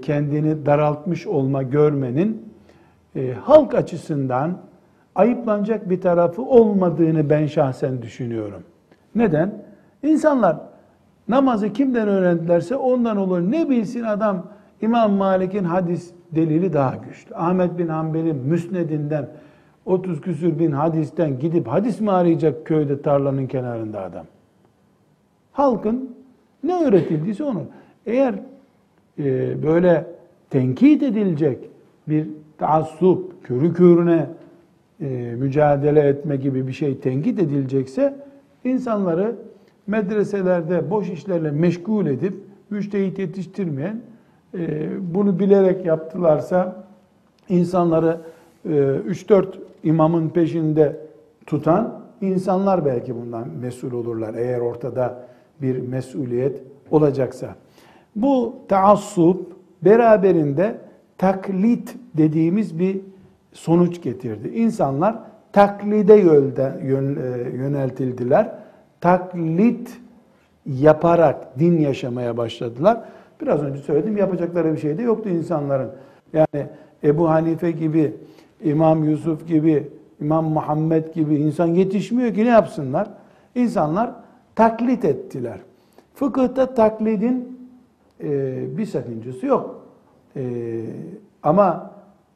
kendini daraltmış olma görmenin e, halk açısından ayıplanacak bir tarafı olmadığını ben şahsen düşünüyorum. Neden? İnsanlar namazı kimden öğrendilerse ondan olur. Ne bilsin adam İmam Malik'in hadis delili daha güçlü. Ahmet bin Hanbel'in müsnedinden 30 küsür bin hadisten gidip hadis mi arayacak köyde tarlanın kenarında adam? Halkın ne öğretildiyse onu. Eğer e, böyle tenkit edilecek bir taassup, körü körüne e, mücadele etme gibi bir şey tenkit edilecekse insanları medreselerde boş işlerle meşgul edip müştehit yetiştirmeyen e, bunu bilerek yaptılarsa insanları e, 3-4 imamın peşinde tutan insanlar belki bundan mesul olurlar eğer ortada bir mesuliyet olacaksa. Bu taassup beraberinde taklit dediğimiz bir sonuç getirdi. İnsanlar taklide yölde, e, yöneltildiler. Taklit yaparak din yaşamaya başladılar. Biraz önce söyledim yapacakları bir şey de yoktu insanların. Yani Ebu Hanife gibi, İmam Yusuf gibi, İmam Muhammed gibi insan yetişmiyor ki ne yapsınlar? İnsanlar taklit ettiler. Fıkıhta taklidin e, bir sakıncası yok. E, ama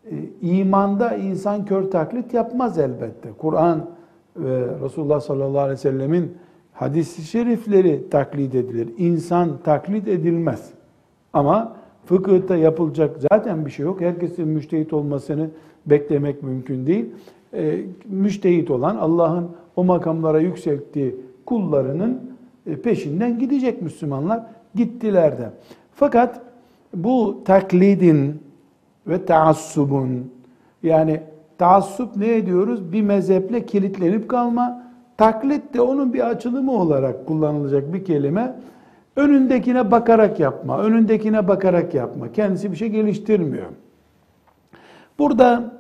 e, imanda insan kör taklit yapmaz elbette. Kur'an ve Resulullah sallallahu aleyhi ve sellemin hadis-i şerifleri taklit edilir. İnsan taklit edilmez. Ama fıkıhta yapılacak zaten bir şey yok. Herkesin müştehit olmasını beklemek mümkün değil. E, müştehit olan Allah'ın o makamlara yükselttiği kullarının e, peşinden gidecek Müslümanlar. Gittiler de. Fakat bu taklidin ve taassubun yani taassup ne ediyoruz? Bir mezheple kilitlenip kalma. Taklit de onun bir açılımı olarak kullanılacak bir kelime. Önündekine bakarak yapma, önündekine bakarak yapma. Kendisi bir şey geliştirmiyor. Burada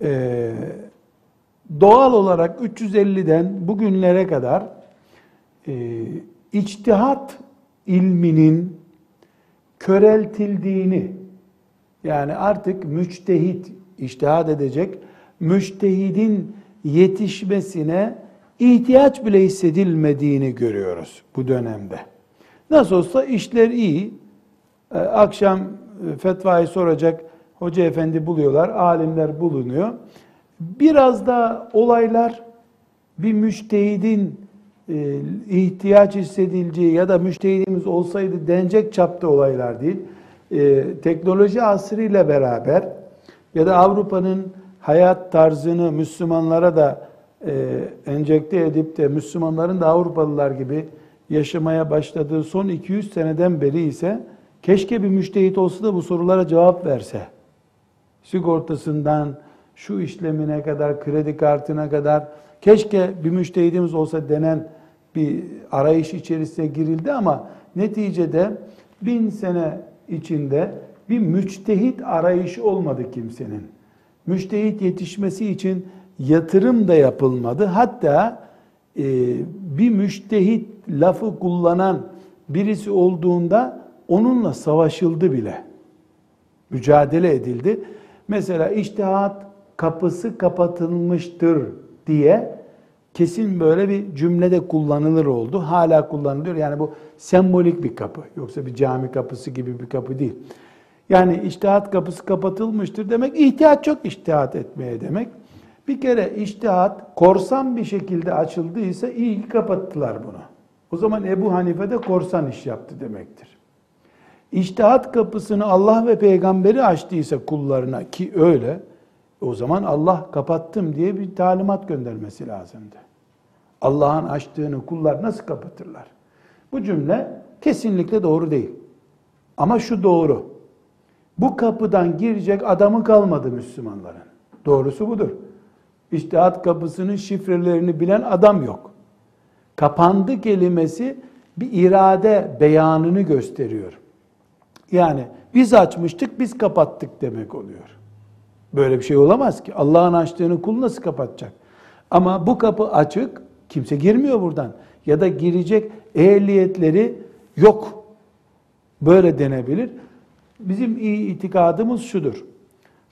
e, doğal olarak 350'den bugünlere kadar e, içtihat ilminin köreltildiğini yani artık müçtehit iştihad edecek müçtehidin yetişmesine ihtiyaç bile hissedilmediğini görüyoruz bu dönemde. Nasıl olsa işler iyi. Ee, akşam e, fetvayı soracak hoca efendi buluyorlar, alimler bulunuyor. Biraz da olaylar bir müştehidin e, ihtiyaç hissedileceği ya da müştehidimiz olsaydı denecek çapta olaylar değil. E, teknoloji asrıyla beraber ya da Avrupa'nın hayat tarzını Müslümanlara da e, enjekte edip de Müslümanların da Avrupalılar gibi yaşamaya başladığı son 200 seneden beri ise keşke bir müştehit olsa da bu sorulara cevap verse. Sigortasından şu işlemine kadar, kredi kartına kadar keşke bir müştehidimiz olsa denen bir arayış içerisine girildi ama neticede bin sene içinde bir müçtehit arayışı olmadı kimsenin. Müçtehit yetişmesi için yatırım da yapılmadı. Hatta e, bir müştehit lafı kullanan birisi olduğunda onunla savaşıldı bile. Mücadele edildi. Mesela iştihat kapısı kapatılmıştır diye kesin böyle bir cümlede kullanılır oldu. Hala kullanılıyor. Yani bu sembolik bir kapı. Yoksa bir cami kapısı gibi bir kapı değil. Yani iştihat kapısı kapatılmıştır demek ihtiyaç çok iştihat etmeye demek. Bir kere iştihat korsan bir şekilde açıldıysa iyi ki kapattılar bunu. O zaman Ebu Hanife de korsan iş yaptı demektir. İştihat kapısını Allah ve peygamberi açtıysa kullarına ki öyle o zaman Allah kapattım diye bir talimat göndermesi lazımdı. Allah'ın açtığını kullar nasıl kapatırlar? Bu cümle kesinlikle doğru değil. Ama şu doğru. Bu kapıdan girecek adamı kalmadı Müslümanların. Doğrusu budur. İştihat kapısının şifrelerini bilen adam yok. Kapandı kelimesi bir irade beyanını gösteriyor. Yani biz açmıştık, biz kapattık demek oluyor. Böyle bir şey olamaz ki. Allah'ın açtığını kul nasıl kapatacak? Ama bu kapı açık, kimse girmiyor buradan. Ya da girecek ehliyetleri yok. Böyle denebilir. Bizim iyi itikadımız şudur.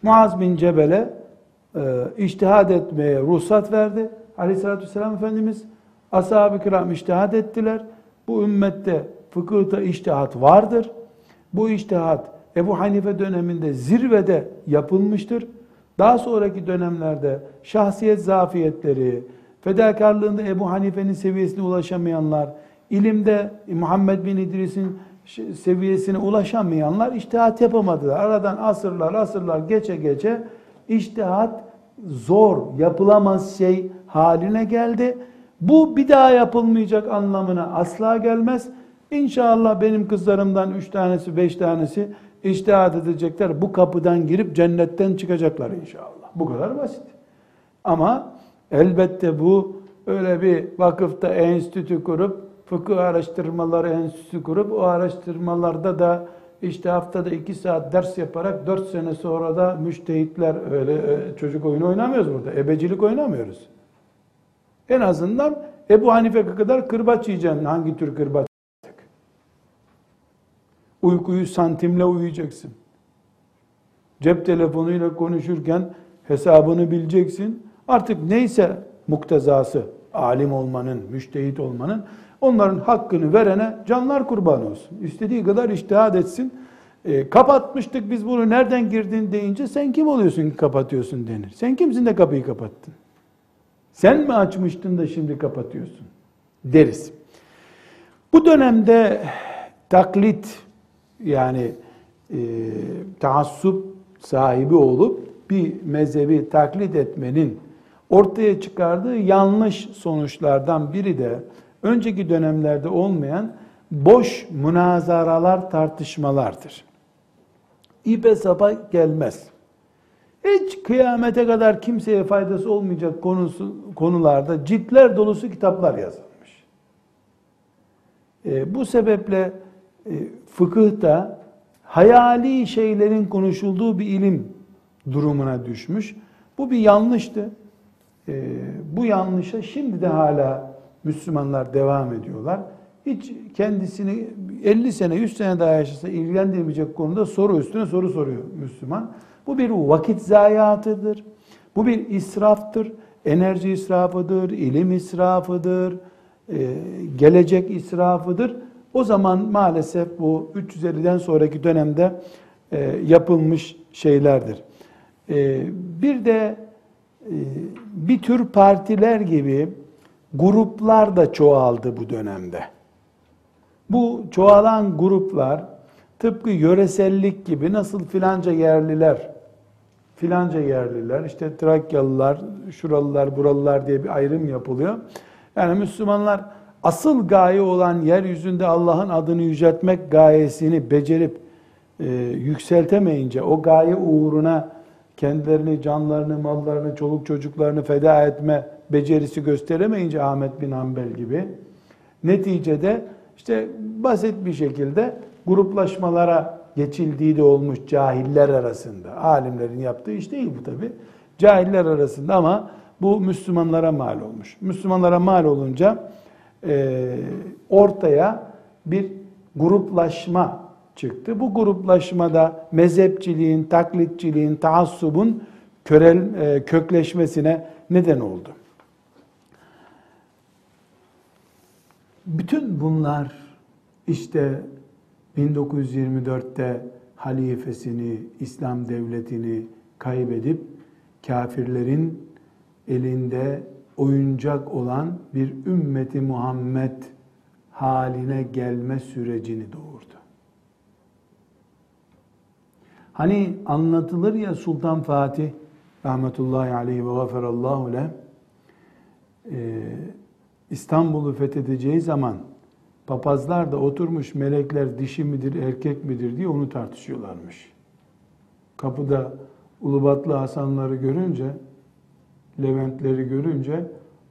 Muaz bin Cebel'e e, iştihad etmeye ruhsat verdi. Aleyhissalatü vesselam Efendimiz ashab-ı kiram iştihad ettiler. Bu ümmette fıkıhta iştihat vardır. Bu iştihat Ebu Hanife döneminde zirvede yapılmıştır. Daha sonraki dönemlerde şahsiyet zafiyetleri, fedakarlığında Ebu Hanife'nin seviyesine ulaşamayanlar, ilimde Muhammed bin İdris'in seviyesine ulaşamayanlar iştihat yapamadılar. Aradan asırlar asırlar geçe geçe iştihat zor, yapılamaz şey haline geldi. Bu bir daha yapılmayacak anlamına asla gelmez. İnşallah benim kızlarımdan üç tanesi, beş tanesi iştihat edecekler. Bu kapıdan girip cennetten çıkacaklar inşallah. Bu kadar basit. Ama elbette bu öyle bir vakıfta enstitü kurup fıkıh araştırmaları enstitüsü kurup o araştırmalarda da işte haftada iki saat ders yaparak dört sene sonra da müştehitler öyle e, çocuk oyunu oynamıyoruz burada. Ebecilik oynamıyoruz. En azından Ebu Hanife kadar kırbaç yiyeceksin. Hangi tür kırbaç? Uykuyu santimle uyuyacaksın. Cep telefonuyla konuşurken hesabını bileceksin. Artık neyse muktezası, alim olmanın, müştehit olmanın Onların hakkını verene canlar kurban olsun. İstediği kadar iştihad etsin. E, kapatmıştık biz bunu nereden girdin deyince sen kim oluyorsun ki kapatıyorsun denir. Sen kimsin de kapıyı kapattın? Sen mi açmıştın da şimdi kapatıyorsun? Deriz. Bu dönemde taklit yani e, taassup sahibi olup bir mezhebi taklit etmenin ortaya çıkardığı yanlış sonuçlardan biri de önceki dönemlerde olmayan boş münazaralar, tartışmalardır. İpe sapa gelmez. Hiç kıyamete kadar kimseye faydası olmayacak konusu, konularda ciltler dolusu kitaplar yazılmış. E, bu sebeple fıkıhta hayali şeylerin konuşulduğu bir ilim durumuna düşmüş. Bu bir yanlıştı. E, bu yanlışa şimdi de hala Müslümanlar devam ediyorlar. Hiç kendisini 50 sene, 100 sene daha yaşasa ilgilendirmeyecek konuda soru üstüne soru soruyor Müslüman. Bu bir vakit zayiatıdır. Bu bir israftır. Enerji israfıdır, ilim israfıdır, e, gelecek israfıdır. O zaman maalesef bu 350'den sonraki dönemde e, yapılmış şeylerdir. E, bir de bir tür partiler gibi gruplar da çoğaldı bu dönemde. Bu çoğalan gruplar tıpkı yöresellik gibi nasıl filanca yerliler, filanca yerliler, işte Trakyalılar, şuralılar, buralılar diye bir ayrım yapılıyor. Yani Müslümanlar asıl gaye olan yeryüzünde Allah'ın adını yüceltmek gayesini becerip e, yükseltemeyince, o gaye uğruna kendilerini, canlarını, mallarını, çoluk çocuklarını feda etme becerisi gösteremeyince Ahmet bin Hanbel gibi neticede işte basit bir şekilde gruplaşmalara geçildiği de olmuş cahiller arasında. Alimlerin yaptığı iş değil bu tabi. Cahiller arasında ama bu Müslümanlara mal olmuş. Müslümanlara mal olunca e, ortaya bir gruplaşma çıktı. Bu gruplaşmada mezhepçiliğin, taklitçiliğin, taassubun körel, e, kökleşmesine neden oldu. Bütün bunlar işte 1924'te halifesini, İslam devletini kaybedip kafirlerin elinde oyuncak olan bir ümmeti Muhammed haline gelme sürecini doğurdu. Hani anlatılır ya Sultan Fatih rahmetullahi aleyhi ve gaferallahu leh e, İstanbul'u fethedeceği zaman papazlar da oturmuş melekler dişi midir erkek midir diye onu tartışıyorlarmış. Kapıda Ulubatlı Hasanları görünce Leventleri görünce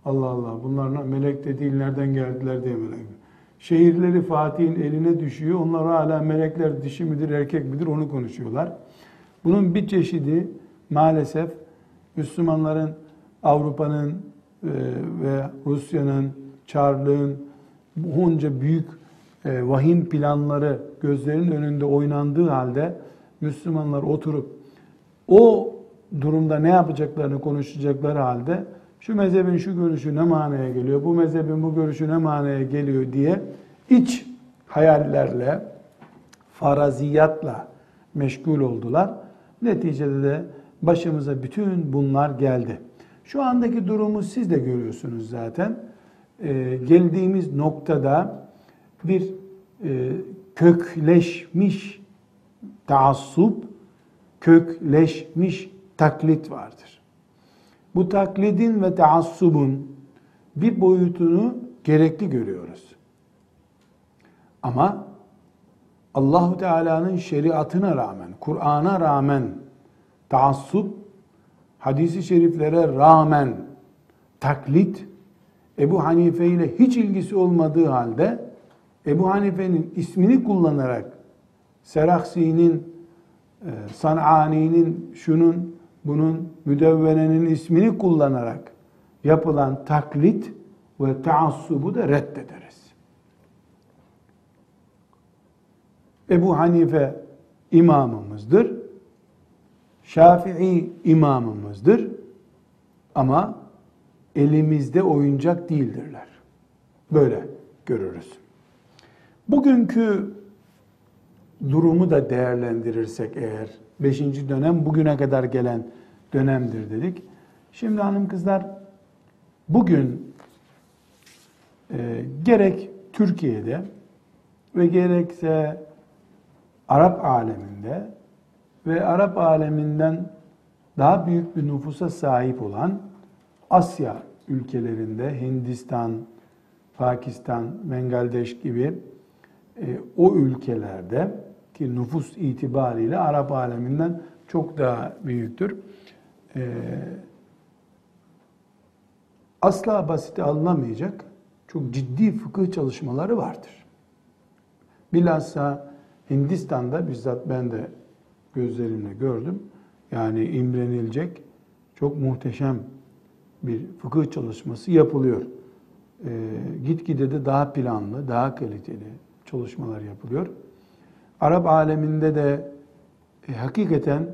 Allah Allah bunlar melek de değil nereden geldiler diye melek. Şehirleri Fatih'in eline düşüyor. Onlar hala melekler dişi midir erkek midir onu konuşuyorlar. Bunun bir çeşidi maalesef Müslümanların Avrupa'nın e, ve Rusya'nın, Çarlığın bunca büyük e, vahim planları gözlerinin önünde oynandığı halde Müslümanlar oturup o durumda ne yapacaklarını konuşacakları halde şu mezhebin şu görüşü ne manaya geliyor, bu mezhebin bu görüşü ne manaya geliyor diye iç hayallerle, faraziyatla meşgul oldular. Neticede de başımıza bütün bunlar geldi. Şu andaki durumu siz de görüyorsunuz zaten. Ee, geldiğimiz noktada bir e, kökleşmiş taassup, kökleşmiş taklit vardır. Bu taklidin ve taassubun bir boyutunu gerekli görüyoruz. Ama Allahu Teala'nın şeriatına rağmen, Kur'an'a rağmen taassup, hadisi şeriflere rağmen taklit, Ebu Hanife ile hiç ilgisi olmadığı halde Ebu Hanife'nin ismini kullanarak Seraksi'nin, e, San'ani'nin, şunun, bunun, müdevvenenin ismini kullanarak yapılan taklit ve taassubu da reddederiz. Ebu Hanife imamımızdır. Şafii imamımızdır. Ama elimizde oyuncak değildirler. Böyle görürüz. Bugünkü durumu da değerlendirirsek eğer, beşinci dönem bugüne kadar gelen dönemdir dedik. Şimdi hanım kızlar, bugün e, gerek Türkiye'de ve gerekse Arap aleminde ve Arap aleminden daha büyük bir nüfusa sahip olan Asya ülkelerinde Hindistan, Pakistan, Bangladeş gibi e, o ülkelerde ki nüfus itibariyle Arap aleminden çok daha büyüktür. E, asla basite alınamayacak çok ciddi fıkıh çalışmaları vardır. Bilhassa Hindistan'da bizzat ben de gözlerimle gördüm. Yani imrenilecek çok muhteşem bir fıkıh çalışması yapılıyor. Ee, gitgide de daha planlı, daha kaliteli çalışmalar yapılıyor. Arap aleminde de e, hakikaten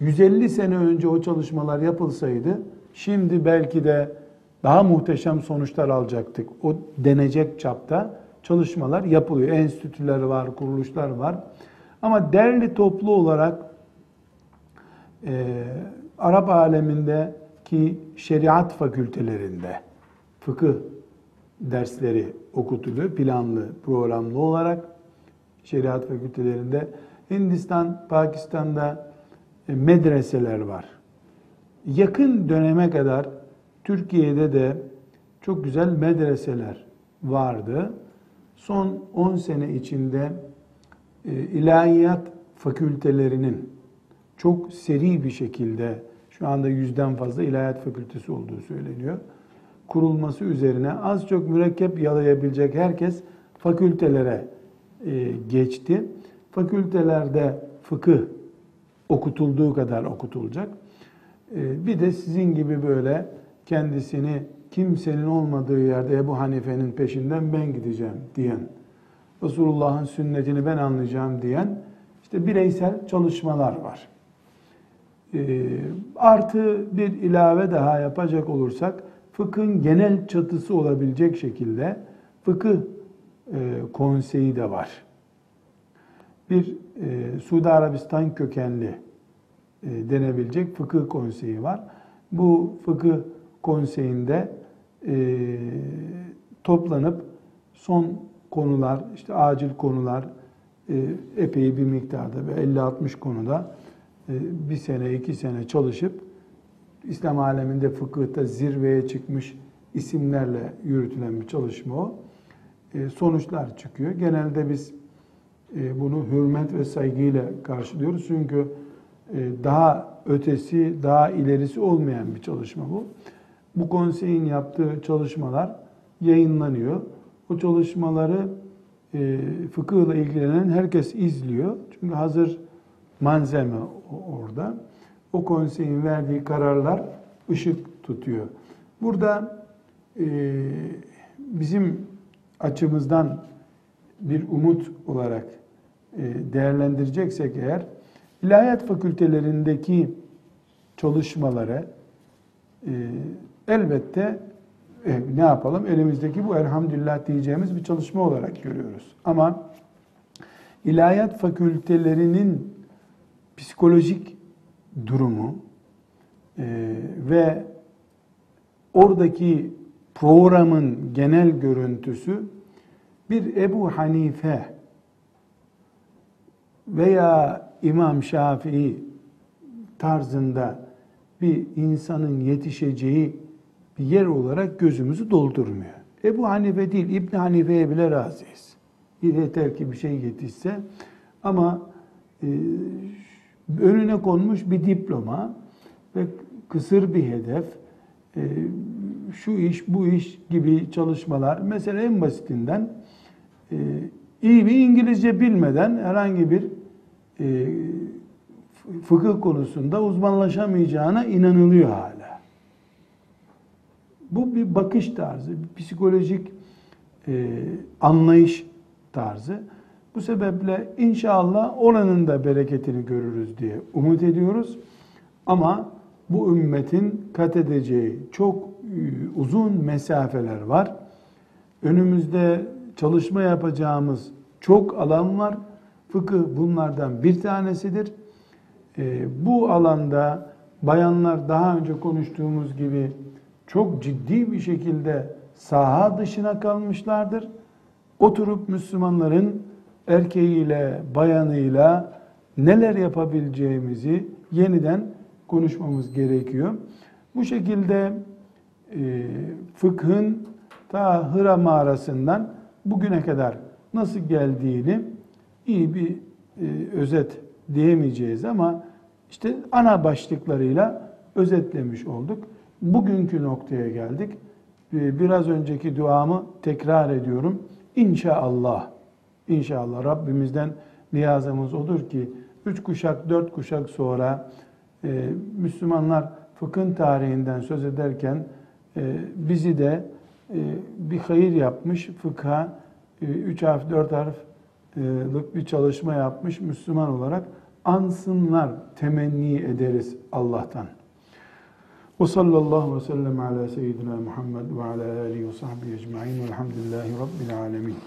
150 sene önce o çalışmalar yapılsaydı şimdi belki de daha muhteşem sonuçlar alacaktık. O denecek çapta çalışmalar yapılıyor. Enstitüler var, kuruluşlar var. Ama derli toplu olarak e, Arap alemindeki şeriat fakültelerinde fıkıh dersleri okutuluyor. Planlı, programlı olarak şeriat fakültelerinde. Hindistan, Pakistan'da e, medreseler var. Yakın döneme kadar Türkiye'de de çok güzel medreseler vardı. Son 10 sene içinde e, ilahiyat fakültelerinin çok seri bir şekilde şu anda yüzden fazla ilahiyat fakültesi olduğu söyleniyor. Kurulması üzerine az çok mürekkep yalayabilecek herkes fakültelere geçti. Fakültelerde fıkıh okutulduğu kadar okutulacak. E, bir de sizin gibi böyle kendisini kimsenin olmadığı yerde Ebu Hanife'nin peşinden ben gideceğim diyen, Resulullah'ın sünnetini ben anlayacağım diyen işte bireysel çalışmalar var. E, artı bir ilave daha yapacak olursak fıkhın genel çatısı olabilecek şekilde fıkıh e, konseyi de var. Bir e, Suudi Arabistan kökenli e, denebilecek fıkıh konseyi var. Bu fıkıh konseyinde e, toplanıp son konular, işte acil konular e, epey bir miktarda ve 50-60 konuda e, bir sene, iki sene çalışıp İslam aleminde fıkıhta zirveye çıkmış isimlerle yürütülen bir çalışma o. E, sonuçlar çıkıyor. Genelde biz e, bunu hürmet ve saygıyla karşılıyoruz. Çünkü e, daha ötesi, daha ilerisi olmayan bir çalışma bu. Bu konseyin yaptığı çalışmalar yayınlanıyor. O çalışmaları fıkıhla ilgilenen herkes izliyor. Çünkü hazır malzeme orada. O konseyin verdiği kararlar ışık tutuyor. Burada bizim açımızdan bir umut olarak değerlendireceksek eğer, ilahiyat fakültelerindeki çalışmaları elbette e, ne yapalım? Elimizdeki bu elhamdülillah diyeceğimiz bir çalışma olarak görüyoruz. Ama ilahiyat fakültelerinin psikolojik durumu e, ve oradaki programın genel görüntüsü bir Ebu Hanife veya İmam Şafii tarzında bir insanın yetişeceği bir yer olarak gözümüzü doldurmuyor. Ebu Hanife değil, İbn Hanife'ye bile razıyız. Yeter ki bir şey yetişse. Ama e, önüne konmuş bir diploma ve kısır bir hedef, e, şu iş, bu iş gibi çalışmalar. Mesela en basitinden e, iyi bir İngilizce bilmeden herhangi bir e, fıkıh konusunda uzmanlaşamayacağına inanılıyor hala. Bu bir bakış tarzı, bir psikolojik e, anlayış tarzı. Bu sebeple inşallah oranın da bereketini görürüz diye umut ediyoruz. Ama bu ümmetin kat edeceği çok uzun mesafeler var. Önümüzde çalışma yapacağımız çok alan var. Fıkıh bunlardan bir tanesidir. E, bu alanda bayanlar daha önce konuştuğumuz gibi çok ciddi bir şekilde saha dışına kalmışlardır. Oturup Müslümanların erkeğiyle, bayanıyla neler yapabileceğimizi yeniden konuşmamız gerekiyor. Bu şekilde e, fıkhın ta Hıra mağarasından bugüne kadar nasıl geldiğini iyi bir e, özet diyemeyeceğiz ama işte ana başlıklarıyla özetlemiş olduk. Bugünkü noktaya geldik. E, biraz önceki duamı tekrar ediyorum. İnşallah, inşallah Rabbimizden niyazımız odur ki üç kuşak, dört kuşak sonra e, Müslümanlar fıkhın tarihinden söz ederken e, bizi de e, bir hayır yapmış, fıkha e, üç harf, dört harflık bir çalışma yapmış Müslüman olarak ansınlar temenni ederiz Allah'tan. Ve sallallahu ve sellem ala seyyidina Muhammed ve ala alihi ve sahbihi ecma'in velhamdülillahi rabbil alemin.